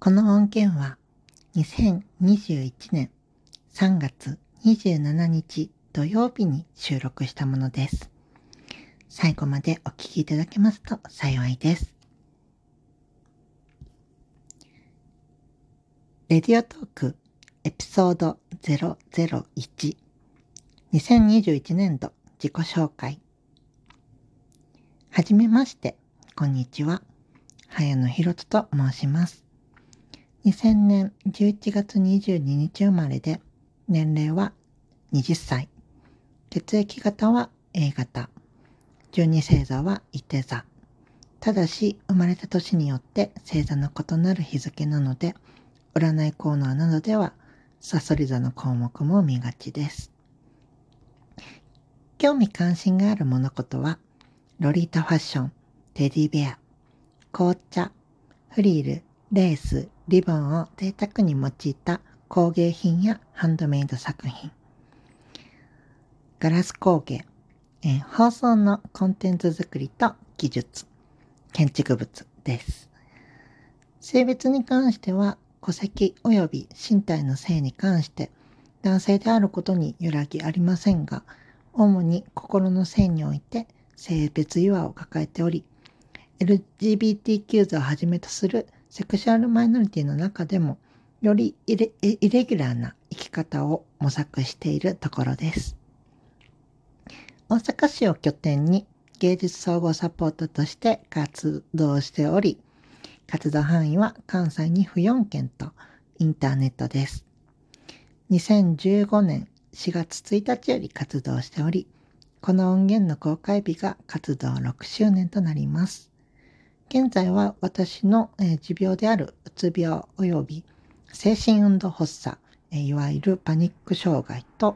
この音源は2021年3月27日土曜日に収録したものです。最後までお聴きいただけますと幸いです。レディオトークエピソード001 2021年度自己紹介はじめまして、こんにちは。早野ひろとと申します。2000年11月22日生まれで、年齢は20歳。血液型は A 型。12星座は伊手座。ただし、生まれた年によって星座の異なる日付なので、占いコーナーなどでは、サソリ座の項目も見がちです。興味関心がある物事は、ロリータファッション、テディベア、紅茶、フリール、レース、リボンを贅沢に用いた工芸品やハンドメイド作品、ガラス工芸、えー、放送のコンテンツ作りと技術、建築物です。性別に関しては戸籍及び身体の性に関して男性であることに揺らぎありませんが、主に心の性において性別違和を抱えており、LGBTQ 座をはじめとするセクシュアルマイノリティの中でも、よりイレギュラーな生き方を模索しているところです。大阪市を拠点に芸術総合サポートとして活動しており、活動範囲は関西に府4県とインターネットです。2015年4月1日より活動しており、この音源の公開日が活動6周年となります。現在は私の、持病であるうつ病及び精神運動発作、いわゆるパニック障害と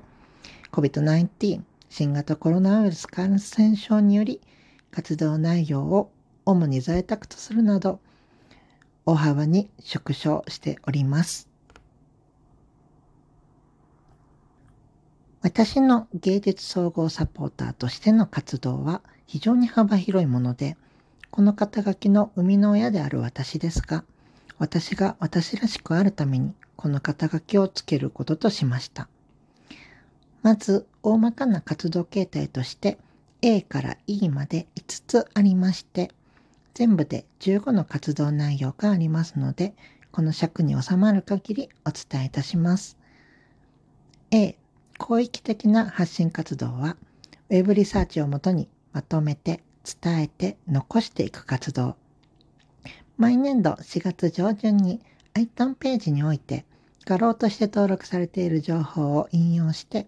COVID-19 新型コロナウイルス感染症により活動内容を主に在宅とするなど大幅に縮小しております。私の芸術総合サポーターとしての活動は非常に幅広いもので、この肩書きの生みの親である私ですが、私が私らしくあるためにこの肩書きをつけることとしました。まず、大まかな活動形態として A から E まで5つありまして、全部で15の活動内容がありますので、この尺に収まる限りお伝えいたします。A、広域的な発信活動は、ウェブリサーチをもとにまとめて伝えて残していく活動。毎年度4月上旬に iTon ページにおいて画廊として登録されている情報を引用して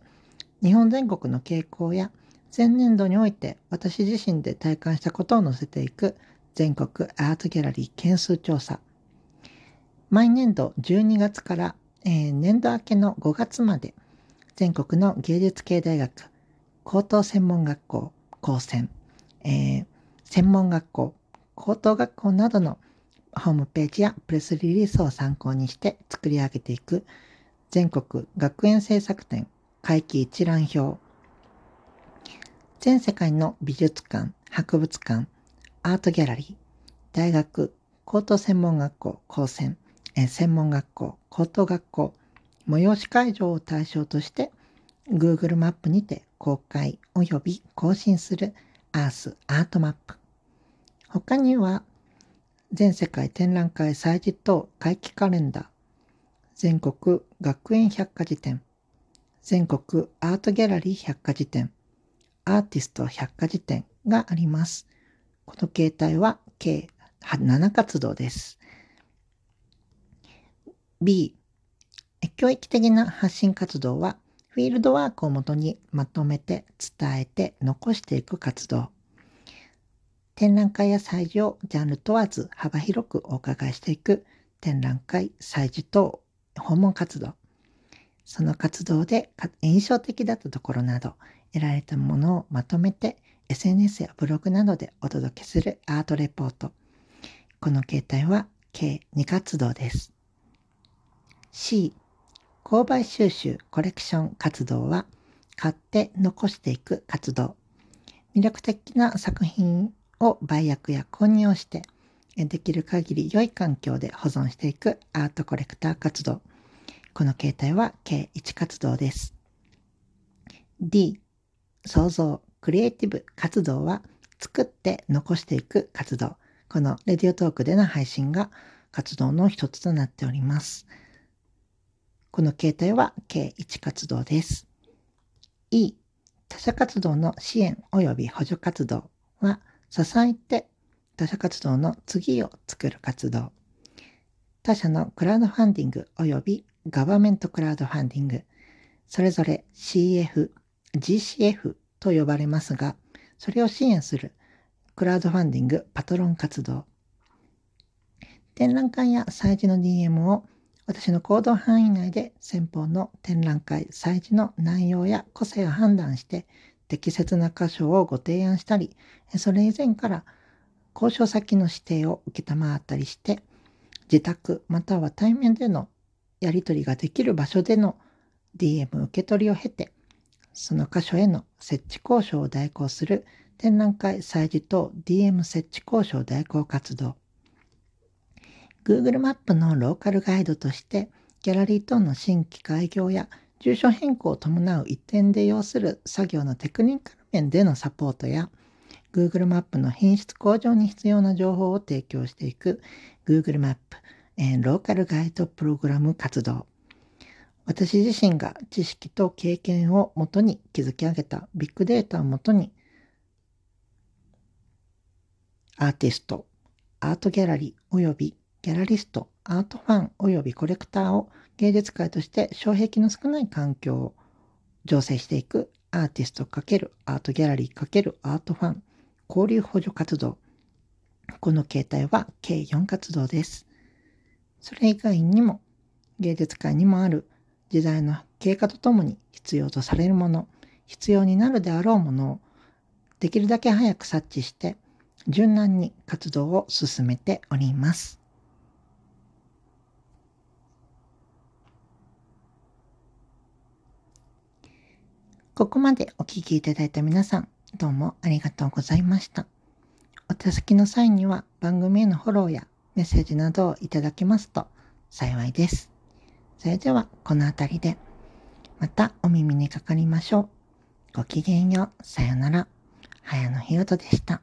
日本全国の傾向や前年度において私自身で体感したことを載せていく全国アートギャラリー件数調査。毎年度12月から、えー、年度明けの5月まで全国の芸術系大学、高等専門学校、高専、えー、専門学校、高等学校などのホームページやプレスリリースを参考にして作り上げていく全国学園制作展会期一覧表。全世界の美術館、博物館、アートギャラリー、大学、高等専門学校、高専、え専門学校、高等学校、催し会場を対象として Google マップにて公開及び更新するアースアートマップ。他には全世界展覧会祭事等会期カレンダー、全国学園百科事典、全国アートギャラリー百科事典、アーティスト百科事典があります。この形態は計7活動です。B、教育的な発信活動は、フィールドワークをもとにまとめて伝えて残していく活動。展覧会や祭事をジャンル問わず幅広くお伺いしていく展覧会、祭事等訪問活動。その活動で印象的だったところなど得られたものをまとめて SNS やブログなどでお届けするアートレポート。この形態は計2活動です。C 購買収集コレクション活動は買って残していく活動。魅力的な作品を売約や購入をしてできる限り良い環境で保存していくアートコレクター活動。この形態は計1活動です。D、創造、クリエイティブ活動は作って残していく活動。このレディオトークでの配信が活動の一つとなっております。この形態は計1活動です。E、他者活動の支援及び補助活動は支えて他者活動の次を作る活動。他社のクラウドファンディング及びガバメントクラウドファンディング、それぞれ CF、GCF と呼ばれますが、それを支援するクラウドファンディングパトロン活動。展覧会や催事の DM を私の行動範囲内で先方の展覧会、催事の内容や個性を判断して適切な箇所をご提案したり、それ以前から交渉先の指定を承ったりして、自宅または対面でのやり取りができる場所での DM 受け取りを経て、その箇所への設置交渉を代行する展覧会催事等 DM 設置交渉代行活動。Google マップのローカルガイドとして、ギャラリー等の新規開業や住所変更を伴う移転で要する作業のテクニカル面でのサポートや、Google マップの品質向上に必要な情報を提供していく Google マップ、え、ローカルガイドプログラム活動。私自身が知識と経験をもとに築き上げたビッグデータをもとにアーティスト、アートギャラリー及びギャラリスト、アートファン及びコレクターを芸術界として障壁の少ない環境を醸成していくアーティスト×アートギャラリー×アートファン交流補助活動。この形態は計4活動です。それ以外にも芸術界にもある時代の経過とともに必要とされるもの、必要になるであろうものをできるだけ早く察知して柔軟に活動を進めております。ここまでお聴きいただいた皆さん、どうもありがとうございました。お手すきの際には番組へのフォローやメッセージなどをいただけますと幸いです。それではこの辺りでまたお耳にかかりましょう。ごきげんよう。さよなら。早野ひろとでした。